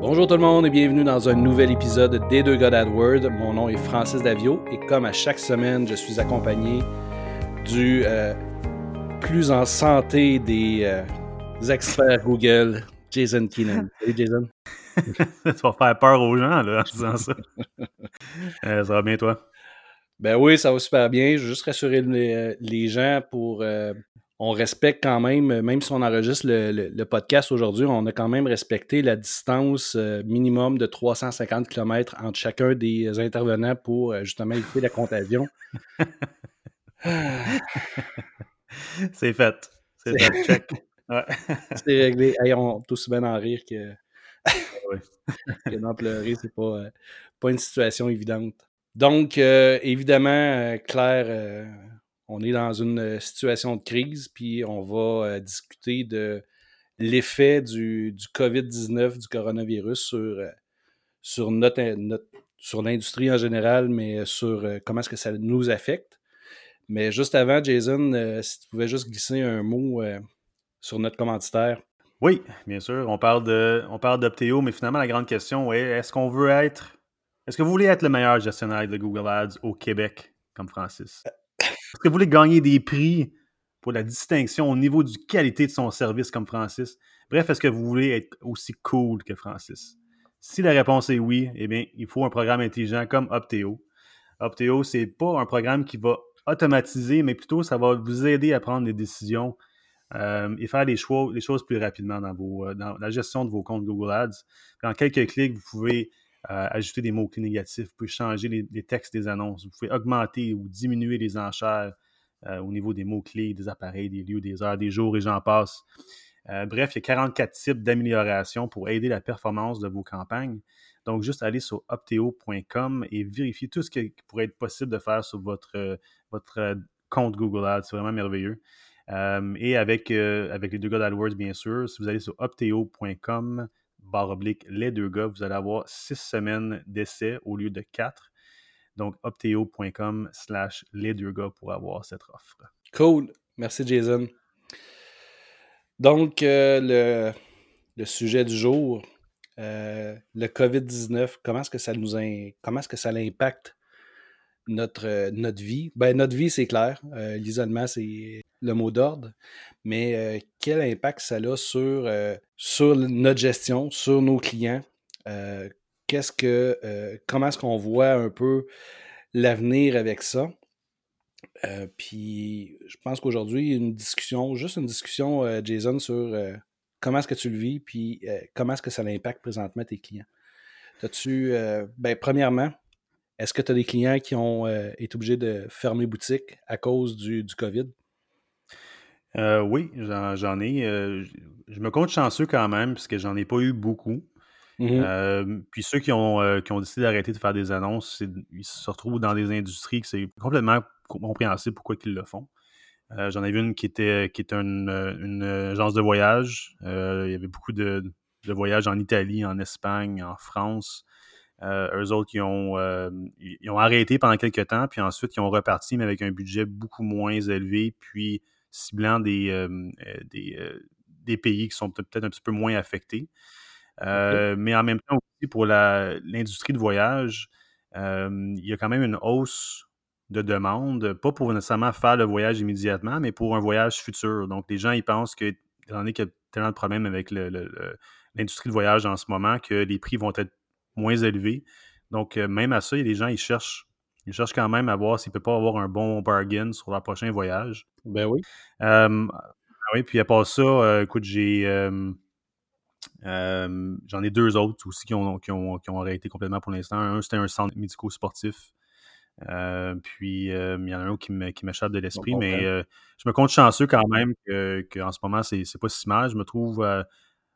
Bonjour tout le monde et bienvenue dans un nouvel épisode des Deux God AdWord. Mon nom est Francis Davio et comme à chaque semaine, je suis accompagné du euh, plus en santé des euh, experts Google, Jason Keenan. Salut Jason. tu vas faire peur aux gens là, en disant ça. Euh, ça va bien toi? Ben oui, ça va super bien. Je veux juste rassurer les, gens pour. Euh, on respecte quand même, même si on enregistre le, podcast aujourd'hui, on a quand même respecté la distance euh, minimum de 350 km entre chacun des intervenants pour euh, justement éviter la contagion. C'est fait. C'est fait. Check. C'est réglé. on est aussi bien en rire que, que d'en pleurer. C'est pas, pas une situation évidente. Donc, euh, évidemment, euh, Claire, euh, on est dans une situation de crise, puis on va discuter de l'effet du, COVID-19, du coronavirus sur, sur, notre, sur l'industrie en général, mais sur comment est-ce que ça nous affecte. Mais juste avant, Jason, si tu pouvais juste glisser un mot sur notre commanditaire. Oui, bien sûr. On parle de, on parle d'Opteo, mais finalement, la grande question est est-ce qu'on veut être est-ce que vous voulez être le meilleur gestionnaire de Google Ads au Québec, comme Francis? Est-ce que vous voulez gagner des prix pour la distinction au niveau du qualité de son service, comme Francis? Bref, est-ce que vous voulez être aussi cool que Francis? Si la réponse est oui, eh bien, il faut un programme intelligent comme Opteo. Opteo, c'est pas un programme qui va automatiser, mais plutôt ça va vous aider à prendre des décisions euh, et faire les, choix, les choses plus rapidement dans, vos, euh, dans la gestion de vos comptes Google Ads. En quelques clics, vous pouvez ajouter des mots-clés négatifs, vous pouvez changer les, textes des annonces, vous pouvez augmenter ou diminuer les enchères euh, au niveau des mots-clés, des appareils, des lieux, des heures, des jours et j'en passe. Euh, bref, il y a 44 types d'améliorations pour aider la performance de vos campagnes. Donc, juste aller sur opteo.com et vérifier tout ce qui pourrait être possible de faire sur votre, votre compte Google Ads. C'est vraiment merveilleux. et avec, avec les deux gars d'AdWords, bien sûr, si vous allez sur opteo.com barre oblique les deux gars, vous allez avoir six semaines d'essai au lieu de quatre. Donc, opteo.com slash les deux gars pour avoir cette offre. Cool. Merci, Jason. Donc, euh, le, sujet du jour, euh, le COVID-19, comment est-ce que ça nous comment est-ce que ça impacte notre, euh, notre vie? Ben, notre vie, c'est clair. L'isolement, c'est le mot d'ordre, mais euh, quel impact ça a sur, euh, sur notre gestion, sur nos clients? Euh, qu'est-ce que, comment est-ce qu'on voit un peu l'avenir avec ça? puis je pense qu'aujourd'hui, une discussion, juste une discussion, Jason, sur comment est-ce que tu le vis, puis comment est-ce que ça impacte présentement tes clients? As-tu, ben, premièrement, est-ce que tu as des clients qui ont été obligés de fermer boutique à cause du, du COVID? Euh, oui, j'en ai. Euh, je me compte chanceux quand même, parce que j'en ai pas eu beaucoup. Mmh euh, puis ceux qui ont, qui ont décidé d'arrêter de faire des annonces, ils se retrouvent dans des industries que c'est complètement compréhensible pourquoi ils le font. J'en ai vu une qui était, qui était une, agence de voyage. il y avait beaucoup de, de, voyages en Italie, en Espagne, en France. Eux autres, ils ont, ils ont arrêté pendant quelques temps, puis ensuite, ils ont reparti, mais avec un budget beaucoup moins élevé. Puis ciblant des, euh, euh, euh, des, pays qui sont peut-être un petit peu moins affectés. Mais en même temps aussi, pour l'industrie de voyage, il y a quand même une hausse de demande, pas pour nécessairement faire le voyage immédiatement, mais pour un voyage futur. Donc, les gens, ils pensent que, étant donné qu'il y a tellement de problèmes avec l'industrie de voyage en ce moment, que les prix vont être moins élevés. Donc, même à ça, il y a des gens, ils cherchent ils cherchent quand même à voir s'ils ne peuvent pas avoir un bon bargain sur leur prochain voyage. Ben oui. Ben oui, puis à part ça, euh, écoute, j'ai. J'en ai deux autres aussi qui ont, qui ont, qui ont arrêté complètement pour l'instant. Un, c'était un centre médico-sportif. Euh, puis il y en a un autre qui m'échappe de l'esprit, mais je me compte chanceux quand même qu'en ce moment, c'est pas si mal. Je me trouve.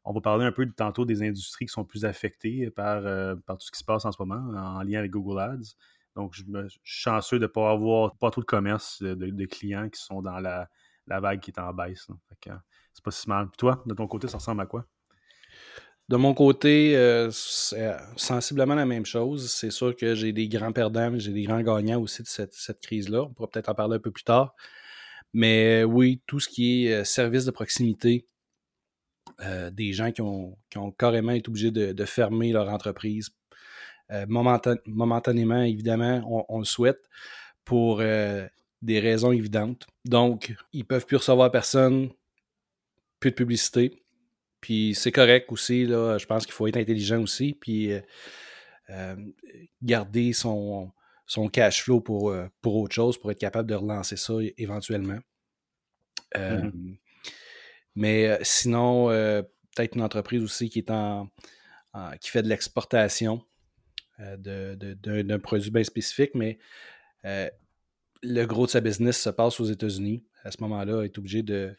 On va parler un peu tantôt des industries qui sont plus affectées par, par tout ce qui se passe en ce moment en lien avec Google Ads. Donc, je, suis chanceux de ne pas avoir pas trop de commerce de, clients qui sont dans la, vague qui est en baisse. c'est pas si mal. Puis toi, de ton côté, ça ressemble à quoi? De mon côté, euh, c'est euh, sensiblement la même chose. C'est sûr que j'ai des grands perdants, j'ai des grands gagnants aussi de cette, crise-là. On pourra peut-être en parler un peu plus tard. Mais oui, tout ce qui est euh, service de proximité, des gens qui ont, carrément été obligés de, fermer leur entreprise. momentanément, évidemment, on, le souhaite pour des raisons évidentes. Donc, ils peuvent plus recevoir personne, plus de publicité. Puis c'est correct aussi, là, je pense qu'il faut être intelligent aussi, puis garder son, son cash flow pour, euh, pour autre chose, pour être capable de relancer ça éventuellement. Mmh mais euh, sinon, euh, peut-être une entreprise aussi qui est en, qui fait de l'exportation d'un produit bien spécifique, mais le gros de sa business se passe aux États-Unis. À ce moment-là, elle est obligé de,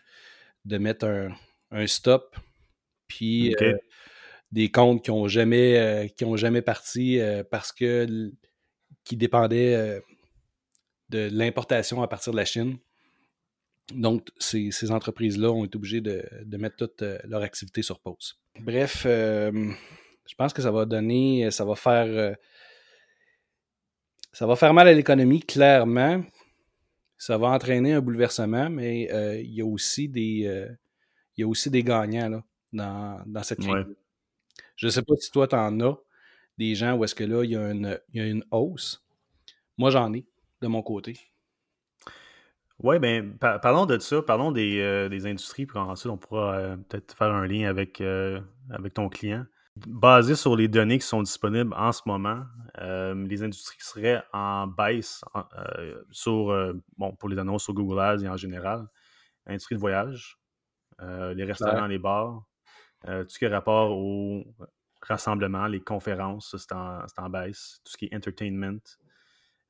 de mettre un, stop. Puis des comptes qui n'ont jamais, qui ont jamais parti parce que qui dépendaient euh, de l'importation à partir de la Chine. Donc, ces, entreprises-là ont été obligées de, mettre toute euh, leur activité sur pause. Bref, euh, je pense que ça va donner, ça va faire, ça va faire mal à l'économie, clairement. Ça va entraîner un bouleversement, mais il y a aussi des, il y a aussi des gagnants là, dans, cette crise. Je ne sais pas si toi, tu en as des gens où est-ce que là, il y, a une, il y a une hausse. Moi, j'en ai de mon côté. Oui, bien, parlons de ça, parlons des, euh, des industries, puis ensuite on pourra euh, peut-être faire un lien avec, euh, avec ton client. Basé sur les données qui sont disponibles en ce moment, les industries qui seraient en baisse sur, bon, pour les annonces sur Google Ads et en général, l'industrie de voyage, les restaurants, les bars, tout ce qui est rapport au rassemblements, les conférences, c'est en, baisse. Tout ce qui est entertainment,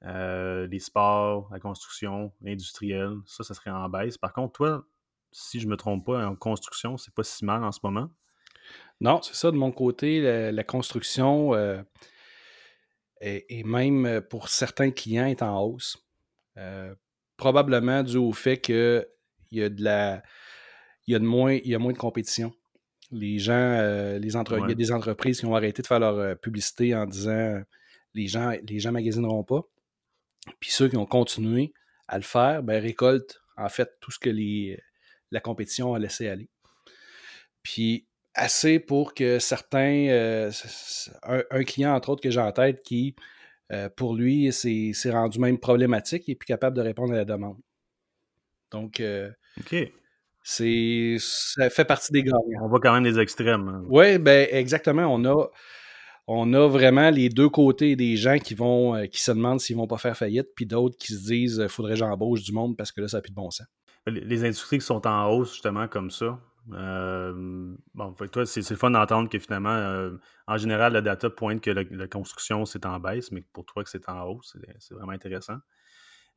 euh, les sports, la construction, l'industriel, ça, ça serait en baisse. Par contre, toi, si je ne me trompe pas, en construction, c'est pas si mal en ce moment? Non, c'est ça. De mon côté, la, construction euh, et, même euh, pour certains clients est en hausse. probablement dû au fait qu'il y a de la. Il y a, de moins, il y a moins de compétition. Les gens, euh, les entre... il y a des entreprises qui ont arrêté de faire leur euh, publicité en disant les gens, les gens magasineront pas. Puis ceux qui ont continué à le faire, ben, récoltent en fait tout ce que les, la compétition a laissé aller. Puis assez pour que certains, euh, un, client entre autres que j'ai en tête qui, pour lui, c'est rendu même problématique et puis capable de répondre à la demande. Donc, OK. C'est, ça fait partie des gagnants. On voit quand même des extrêmes. Hein. Oui, ben exactement. On a, on a vraiment les deux côtés des gens qui vont euh, qui se demandent s'ils vont pas faire faillite, puis d'autres qui se disent euh, faudrait que j'embauche du monde parce que là, ça n'a plus de bon sens. Les industries qui sont en hausse, justement, comme ça. Euh, bon, toi, c'est, le fun d'entendre que finalement, en général, la data pointe que la, construction, c'est en baisse, mais pour toi, que c'est en hausse, c'est, vraiment intéressant.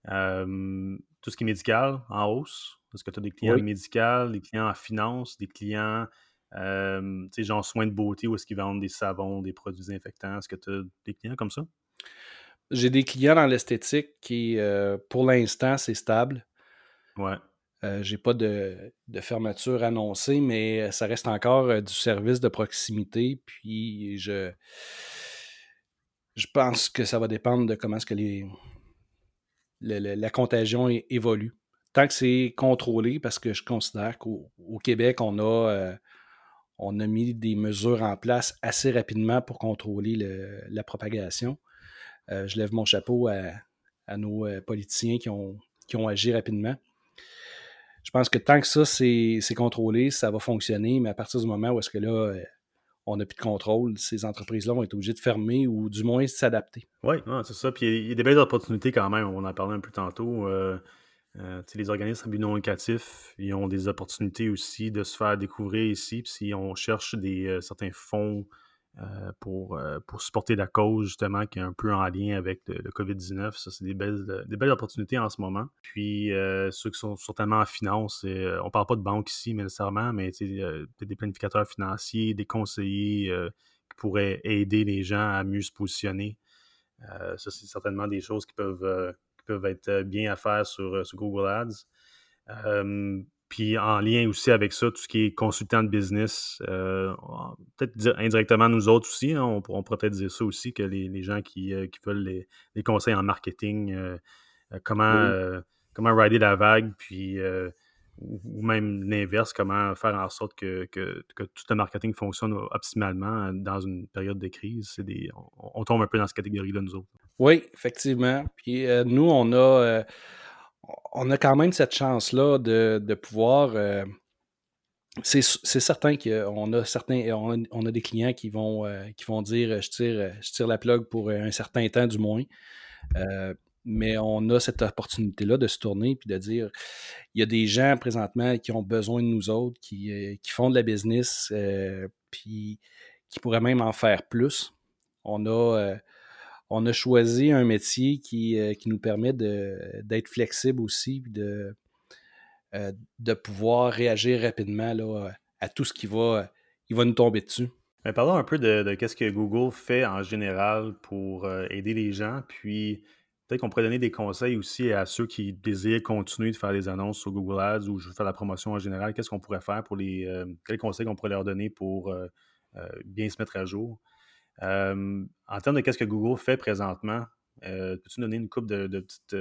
tout ce qui est médical, en hausse. Est-ce que tu as des clients médicaux, des clients en finance, des clients, euh, tu sais, genre soins de beauté, ou est-ce qu'ils vendent des savons, des produits infectants? Est-ce que tu as des clients comme ça? J'ai des clients dans l'esthétique qui, euh, pour l'instant, c'est stable. Ouais. Euh, j'ai pas de, fermeture annoncée, mais ça reste encore du service de proximité. Puis je, je pense que ça va dépendre de comment est-ce que les, la contagion évolue tant que c'est contrôlé, parce que je considère qu'au Québec, on a, euh, on a mis des mesures en place assez rapidement pour contrôler la propagation. Euh, je lève mon chapeau à, nos euh, politiciens qui ont, agi rapidement. Je pense que tant que ça, c'est contrôlé, ça va fonctionner, mais à partir du moment où est-ce que là, on n'a plus de contrôle, ces entreprises-là vont être obligées de fermer ou du moins s'adapter. Oui, c'est ça. Puis il y a des belles opportunités quand même. On en parlait un peu tantôt. Euh, les organismes à non ils ont des opportunités aussi de se faire découvrir ici. Si on cherche des, euh, certains fonds euh, pour, pour supporter la cause, justement, qui est un peu en lien avec le, COVID-19, ça, c'est des belles, des belles opportunités en ce moment. Puis ceux qui sont certainement en finance, on parle pas de banque ici, nécessairement, mais des planificateurs financiers, des conseillers qui pourraient aider les gens à mieux se positionner. ça, c'est certainement des choses qui peuvent peuvent être euh, bien à faire sur, euh, Google Ads. puis en lien aussi avec ça, tout ce qui est consultant de business, euh, peut-être indirectement nous autres aussi, hein, on, pourrait peut-être dire ça aussi, que les, gens qui, veulent les, conseils en marketing, comment, comment rider la vague, puis ou même l'inverse, comment faire en sorte que, que, tout le marketing fonctionne optimalement dans une période de crise. On, tombe un peu dans cette catégorie-là, nous autres. Oui, effectivement. Puis euh, nous, on a, euh, on a quand même cette chance-là de, pouvoir. Euh, c'est certain qu'on a certains, on a, des clients qui vont, qui vont dire je tire, je tire la plug pour un certain temps du moins mais on a cette opportunité-là de se tourner puis de dire il y a des gens présentement qui ont besoin de nous autres, qui, euh, font de la business, puis qui pourraient même en faire plus. On a, on a choisi un métier qui, qui nous permet d'être flexible aussi, puis de, pouvoir réagir rapidement là, à tout ce qui va, nous tomber dessus. Mais parlons un peu de, ce que Google fait en général pour aider les gens, puis Peut-être qu'on pourrait donner des conseils aussi à ceux qui désirent continuer de faire des annonces sur Google Ads ou faire la promotion en général. Qu'est-ce qu'on pourrait faire pour les. Euh, quels conseils qu'on pourrait leur donner pour euh, euh, bien se mettre à jour? En termes de qu'est-ce que Google fait présentement, peux-tu donner une coupe de, petits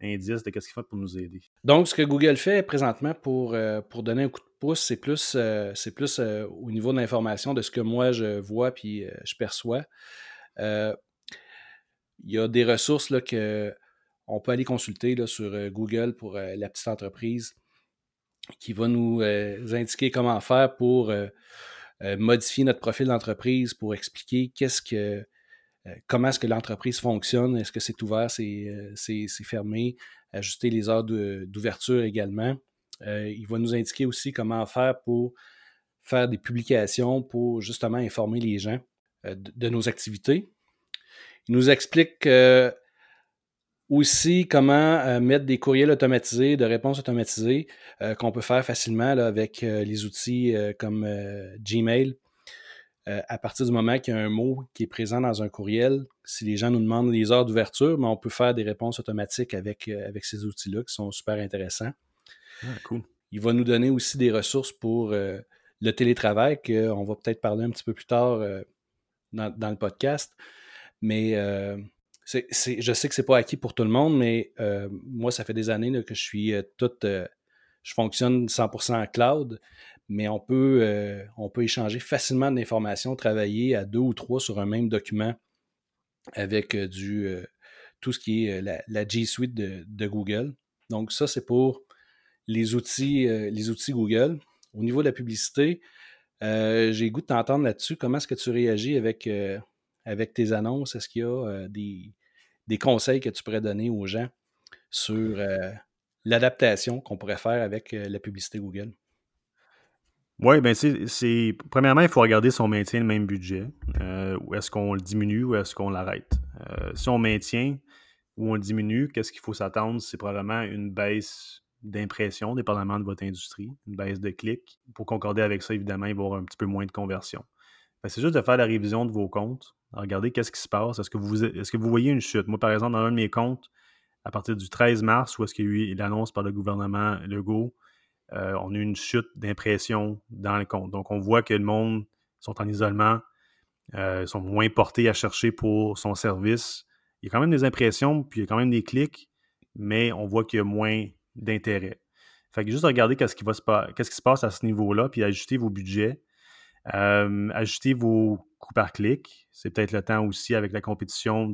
indices de qu'est-ce qu'il fait pour nous aider? Donc, ce que Google fait présentement pour, pour donner un coup de pouce, c'est plus, c'est plus au niveau de l'information de ce que moi je vois puis je perçois il y a des ressources là, que on peut aller consulter là, sur euh, Google pour euh, la petite entreprise qui va nous euh, indiquer comment faire pour modifier notre profil d'entreprise, pour expliquer qu'est-ce que comment est-ce que l'entreprise fonctionne, est-ce que c'est ouvert, c'est fermé, ajuster les heures d'ouverture également. il va nous indiquer aussi comment faire pour faire des publications pour justement informer les gens de nos activités. Il nous explique euh, aussi comment euh, mettre des courriels automatisés, de réponses automatisées euh, qu'on peut faire facilement avec les outils comme Gmail. à partir du moment qu'il y a un mot qui est présent dans un courriel, si les gens nous demandent les heures d'ouverture, ben, on peut faire des réponses automatiques avec, avec ces outils-là qui sont super intéressants. Ah, cool. Il va nous donner aussi des ressources pour le télétravail, qu'on va peut-être parler un petit peu plus tard dans, le podcast. Mais euh, je sais que c'est pas acquis pour tout le monde, mais euh, moi, ça fait des années que je suis euh, tout. je fonctionne 100% en cloud, mais on peut, on peut échanger facilement de l'information, travailler à deux ou trois sur un même document avec du, tout ce qui est la, G Suite de, Google. Donc, ça, c'est pour les outils, les outils Google. Au niveau de la publicité, j'ai goût de t'entendre là-dessus. Comment est-ce que tu réagis avec avec tes annonces? Est-ce qu'il y a euh, des, conseils que tu pourrais donner aux gens sur euh, l'adaptation qu'on pourrait faire avec euh, la publicité Google? Oui, bien, c'est. Premièrement, il faut regarder si on maintient le même budget. ou est-ce qu'on le diminue ou est-ce qu'on l'arrête? si on maintient ou on le diminue, qu'est-ce qu'il faut s'attendre? C'est probablement une baisse d'impression, dépendamment de votre industrie, une baisse de clics. Pour concorder avec ça, évidemment, il va y avoir un petit peu moins de conversion. C'est juste de faire la révision de vos comptes, regardez qu'est-ce qui se passe. Est-ce que, vous, voyez une chute? Moi, par exemple, dans un de mes comptes, à partir du 13 mars, où est-ce qu'il y a eu l'annonce par le gouvernement Legault, euh, on a eu une chute d'impression dans le compte. Donc, on voit que le monde sont en isolement, euh, sont moins portés à chercher pour son service. Il y a quand même des impressions, puis il y a quand même des clics, mais on voit qu'il y a moins d'intérêt. Fait que juste regarder qu'est-ce qui, se qu'est-ce qui se passe à ce niveau-là, puis ajuster vos budgets. Euh, ajustez vos coûts par clic. C'est peut-être le temps aussi avec la compétition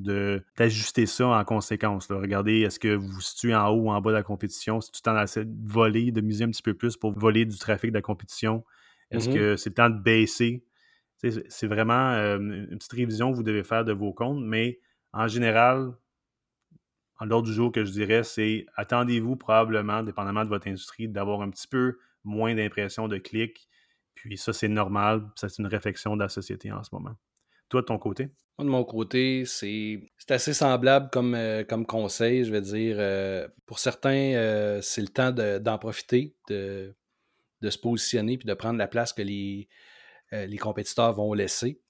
d'ajuster ça en conséquence. Regardez, est-ce que vous vous situez en haut ou en bas de la compétition? Si tu temps d'essayer de voler, de miser un petit peu plus pour voler du trafic de la compétition? Est-ce mm-hmm. que c'est le temps de baisser? C'est vraiment euh, une petite révision que vous devez faire de vos comptes, mais en général, en l'ordre du jour que je dirais, c'est attendez-vous probablement, dépendamment de votre industrie, d'avoir un petit peu moins d'impression de clics puis ça, c'est normal. C'est une réflexion de la société en ce moment. Toi, de ton côté? Moi, de mon côté, c'est assez semblable comme, euh, comme conseil. Je vais dire, euh, pour certains, euh, c'est le temps d'en profiter, de, de, se positionner puis de prendre la place que les, les compétiteurs vont laisser.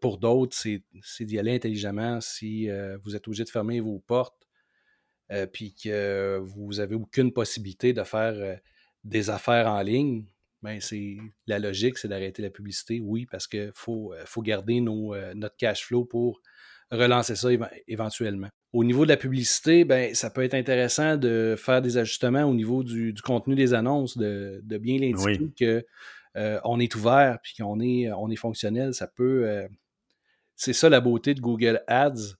pour d'autres, c'est d'y aller intelligemment. Si vous êtes obligé de fermer vos portes, puis que vous n'avez aucune possibilité de faire des affaires en ligne, ben c'est la logique, c'est d'arrêter la publicité, oui, parce qu'il faut, euh, faut garder nos, euh, notre cash flow pour relancer ça éventuellement. Au niveau de la publicité, ben, ça peut être intéressant de faire des ajustements au niveau du, contenu des annonces, de, bien l'indiquer que on est ouvert puis qu'on est, on est fonctionnel. Ça peut. c'est ça la beauté de Google Ads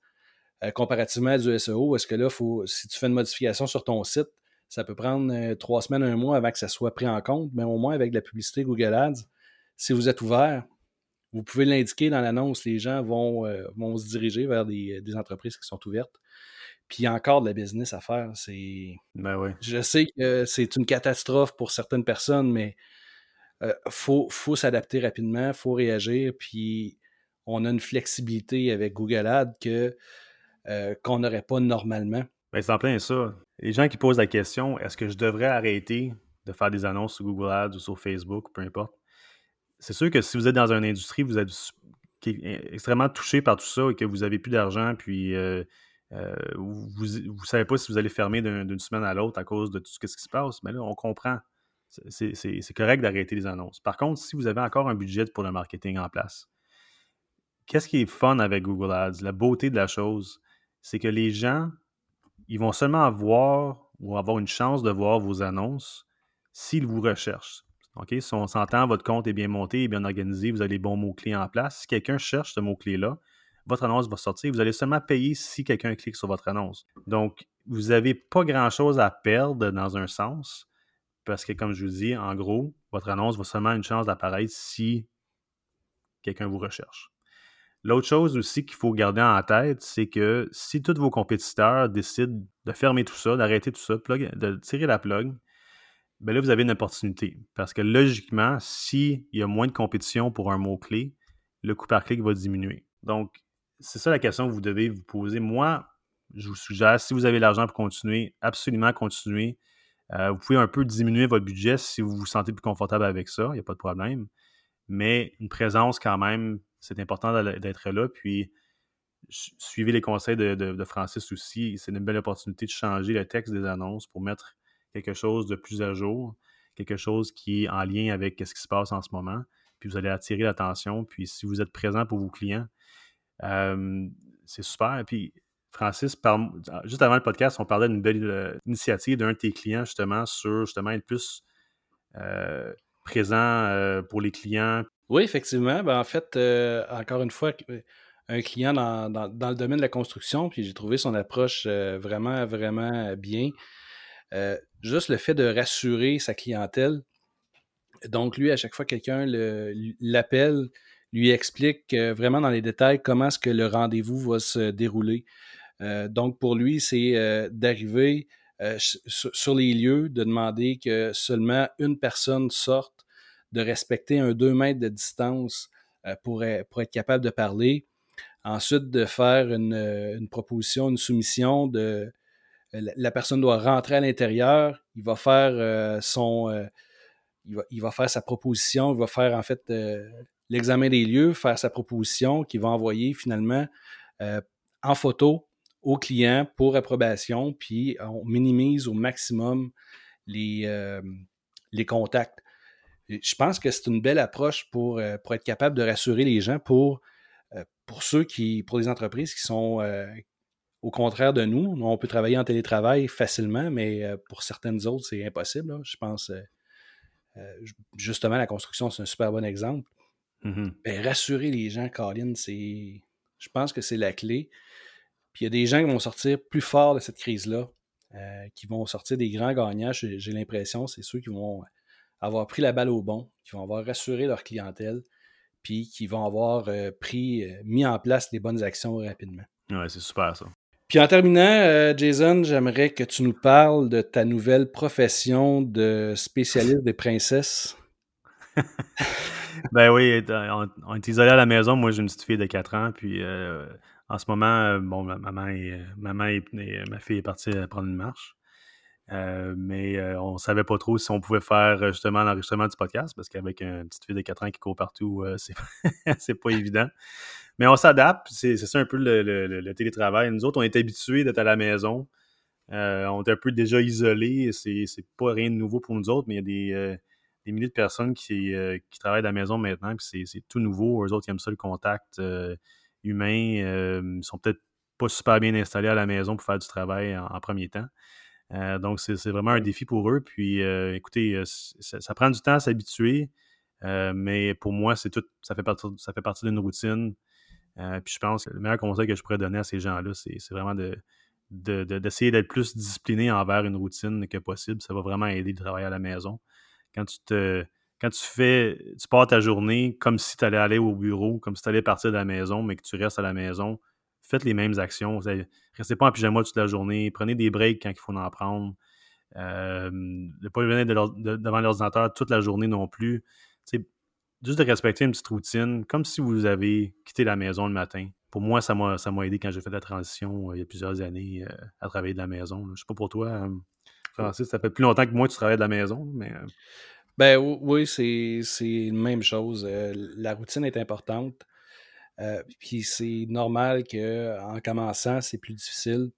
comparativement à du SEO. Est-ce que là, faut, si tu fais une modification sur ton site, ça peut prendre trois semaines, un mois avant que ça soit pris en compte, mais au moins avec la publicité Google Ads, si vous êtes ouvert, vous pouvez l'indiquer dans l'annonce, les gens vont, euh, vont se diriger vers des, entreprises qui sont ouvertes. Puis il y a encore de la business à faire. C'est... Ben Je sais que c'est une catastrophe pour certaines personnes, mais il euh, faut, s'adapter rapidement, il faut réagir. Puis on a une flexibilité avec Google Ads que, euh, qu'on n'aurait pas normalement. Ben, c'est en plein ça. Les gens qui posent la question est-ce que je devrais arrêter de faire des annonces sur Google Ads ou sur Facebook, peu importe c'est sûr que si vous êtes dans une industrie vous êtes extrêmement touché par tout ça et que vous n'avez plus d'argent, puis euh, euh, vous ne savez pas si vous allez fermer d'une semaine à l'autre à cause de tout ce qui se passe, mais là, on comprend. C'est correct d'arrêter les annonces. Par contre, si vous avez encore un budget pour le marketing en place, qu'est-ce qui est fun avec Google Ads? La beauté de la chose, c'est que les gens, ils vont seulement voir ou avoir une chance de voir vos annonces s'ils vous recherchent. Si on s'entend, votre compte est bien monté, bien organisé, vous avez les bons mots-clés en place. Si quelqu'un cherche ce mot-clé-là, votre annonce va sortir. Vous allez seulement payer si quelqu'un clique sur votre annonce. Donc, vous n'avez pas grand-chose à perdre dans un sens, parce que, comme je vous dis, en gros, votre annonce va seulement une chance d'apparaître si quelqu'un vous recherche. L'autre chose aussi qu'il faut garder en tête, c'est que si tous vos compétiteurs décident de fermer tout ça, d'arrêter tout ça, de tirer la plug, ben là, vous avez une opportunité. Parce que logiquement, s'il y a moins de compétition pour un mot-clé, le coût par clic va diminuer. Donc, c'est ça la question que vous devez vous poser. Moi, je vous suggère, si vous avez l'argent pour continuer, absolument continuer. Euh, vous pouvez un peu diminuer votre budget si vous vous sentez plus confortable avec ça, il n'y a pas de problème. Mais une présence quand même, c'est important d'être là. Puis, suivez les conseils de, Francis aussi. C'est une belle opportunité de changer le texte des annonces pour mettre quelque chose de plus à jour, quelque chose qui est en lien avec ce qui se passe en ce moment. Puis vous allez attirer l'attention. Puis si vous êtes présent pour vos clients, c'est super. Puis Francis, juste avant le podcast, on parlait d'une belle euh, initiative d'un de tes clients justement sur justement être plus euh, présent euh, pour les clients. Oui, effectivement. Ben, en fait, encore une fois, un client dans, dans, le domaine de la construction, puis j'ai trouvé son approche vraiment, vraiment bien. Euh, juste le fait de rassurer sa clientèle. Donc, lui, à chaque fois que quelqu'un l'appelle, lui explique vraiment dans les détails comment est-ce que le rendez-vous va se dérouler. Euh, donc, pour lui, c'est euh, d'arriver sur les lieux, de demander que seulement une personne sorte, de respecter un 2 mètres de distance pour, pour, être capable de parler. Ensuite, de faire une, une proposition, une soumission de euh, la, personne doit rentrer à l'intérieur, il va faire euh. Euh, sa proposition, il va faire en fait l'examen des lieux, faire sa proposition qu'il va envoyer finalement en photo au client pour approbation, puis on minimise au maximum les contacts. Je pense que c'est une belle approche pour, pour être capable de rassurer les gens pour, pour ceux qui, pour les entreprises qui sont, au contraire de nous, on peut travailler en télétravail facilement, mais euh, pour certaines autres, c'est impossible. Je pense, euh, euh, justement, la construction, c'est un super bon exemple. Mmh ben, rassurer les gens, Colin, c'est, je pense que c'est la clé. Puis il y a des gens qui vont sortir plus forts de cette crise-là, qui vont sortir des grands gagnants, j'ai l'impression. C'est ceux qui vont avoir pris la balle au bon, qui vont avoir rassuré leur clientèle, puis qui vont avoir pris, mis en place les bonnes actions rapidement. Ouais, c'est super ça. Puis en terminant, euh, Jason, j'aimerais que tu nous parles de ta nouvelle profession de spécialiste des princesses. ben oui, on, est isolé à la maison. Moi, j'ai une petite fille de 4 ans. Puis euh, en ce moment, euh, bon, ma maman, est, maman ma fille est partie prendre une marche. Mais on ne savait pas trop si on pouvait faire justement l'enregistrement du podcast parce qu'avec une petite fille de 4 ans qui court partout, c'est pas évident. Mais on s'adapte, c'est ça un peu le, télétravail. Nous autres, on est habitués d'être à la maison. Euh, on est un peu déjà isolés. C'est pas rien de nouveau pour nous autres, mais il y a des, euh, milliers de personnes qui, euh, qui, travaillent à la maison maintenant, c'est tout nouveau. Eux autres, ils aiment ça le contact humains ne sont peut-être pas super bien installés à la maison pour faire du travail en, premier temps. Donc, c'est vraiment un défi pour eux. Puis, écoutez, ça, prend du temps à s'habituer, mais pour moi, c'est tout, ça fait partie, ça fait partie d'une routine. puis, je pense que le meilleur conseil que je pourrais donner à ces gens-là, c'est vraiment de, d'essayer d'être plus discipliné envers une routine que possible. Ça va vraiment aider de travailler à la maison. Quand tu te quand tu fais, tu pars ta journée comme si tu allais aller au bureau, comme si tu allais partir de la maison, mais que tu restes à la maison, faites les mêmes actions. Restez pas en pyjama toute la journée, prenez des breaks quand il faut en prendre. Euh, ne pas venir devant l'ordinateur toute la journée non plus. juste de respecter une petite routine, comme si vous avez quitté la maison le matin pour moi, ça m'a, aidé quand j'ai fait la transition euh, il y a plusieurs années euh, à travailler de la maison. Je ne sais pas pour toi, Francis, ça fait plus longtemps que moi tu travailles de la maison, mais. Ben oui, c'est, c'est la même chose. la routine est importante. Puis c'est normal qu'en commençant, c'est plus difficile.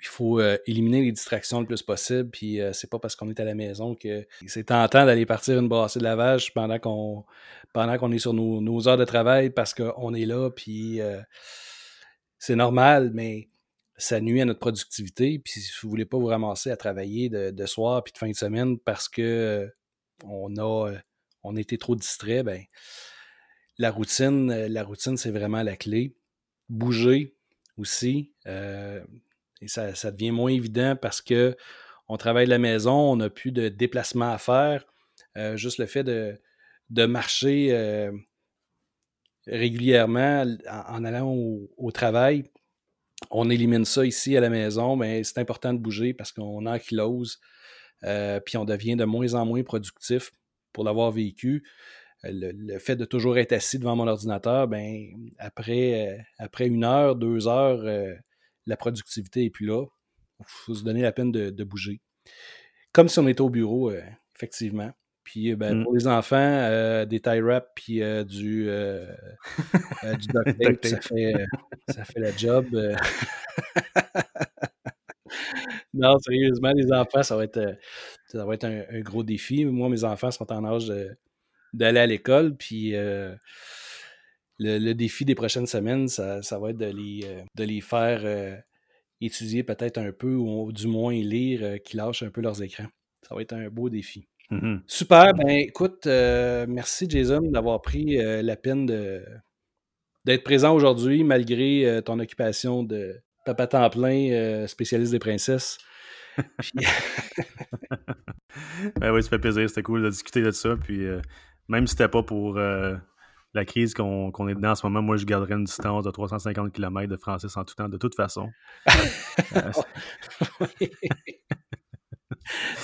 Il faut éliminer les distractions le plus possible. Puis c'est pas parce qu'on est à la maison que c'est tentant d'aller partir une brassée de lavage pendant qu'on pendant qu'on est sur nos, heures de travail parce qu'on est là, puis euh, c'est normal, mais ça nuit à notre productivité. Puis si vous voulez pas vous ramasser à travailler de, soir puis de fin de semaine parce que euh, on a on été trop distrait, ben la routine, la routine, c'est vraiment la clé. Bouger aussi. Euh, et ça, devient moins évident parce que on travaille de la maison, on n'a plus de déplacement à faire. juste le fait de, marcher euh, régulièrement en, allant au, travail. On élimine ça ici à la maison, mais c'est important de bouger parce qu'on euh, puis on devient de moins en moins productif pour l'avoir vécu. Euh, le, fait de toujours être assis devant mon ordinateur, ben, après, après une heure, deux heures, la productivité n'est plus là. Il faut se donner la peine de, de, bouger. Comme si on était au bureau, effectivement. Puis euh, ben, mmh. pour les enfants, euh, des tie wraps puis euh, du, du duct tape, ça, fait, ça fait la job. non, sérieusement, les enfants, ça va être, ça va être un, gros défi. Moi, mes enfants sont en âge d'aller à l'école, puis le, défi des prochaines semaines, ça, ça va être de les, de les faire étudier peut-être un peu, ou du moins lire, qu'ils lâchent un peu leurs écrans. Ça va être un beau défi. Mmh Super. Ben, écoute, euh, merci Jason d'avoir pris euh, la peine de, d'être présent aujourd'hui malgré euh, ton occupation de papa temps plein, spécialiste des princesses. ben oui, ça fait plaisir. C'était cool de discuter de ça. Puis même si c'était pas pour la crise qu'on, est dedans en ce moment, moi je garderais une distance de 350 km de Francis en tout temps, de toute façon.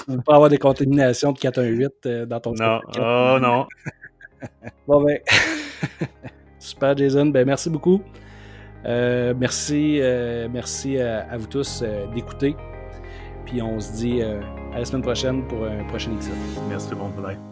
On peut avoir des contaminations de 418 euh, dans ton Non, oh non. bon ben, super Jason, ben merci beaucoup. Euh, merci, euh, merci à, vous tous d'écouter. Puis on se dit à la semaine prochaine pour un prochain épisode. Merci tout le monde, bye.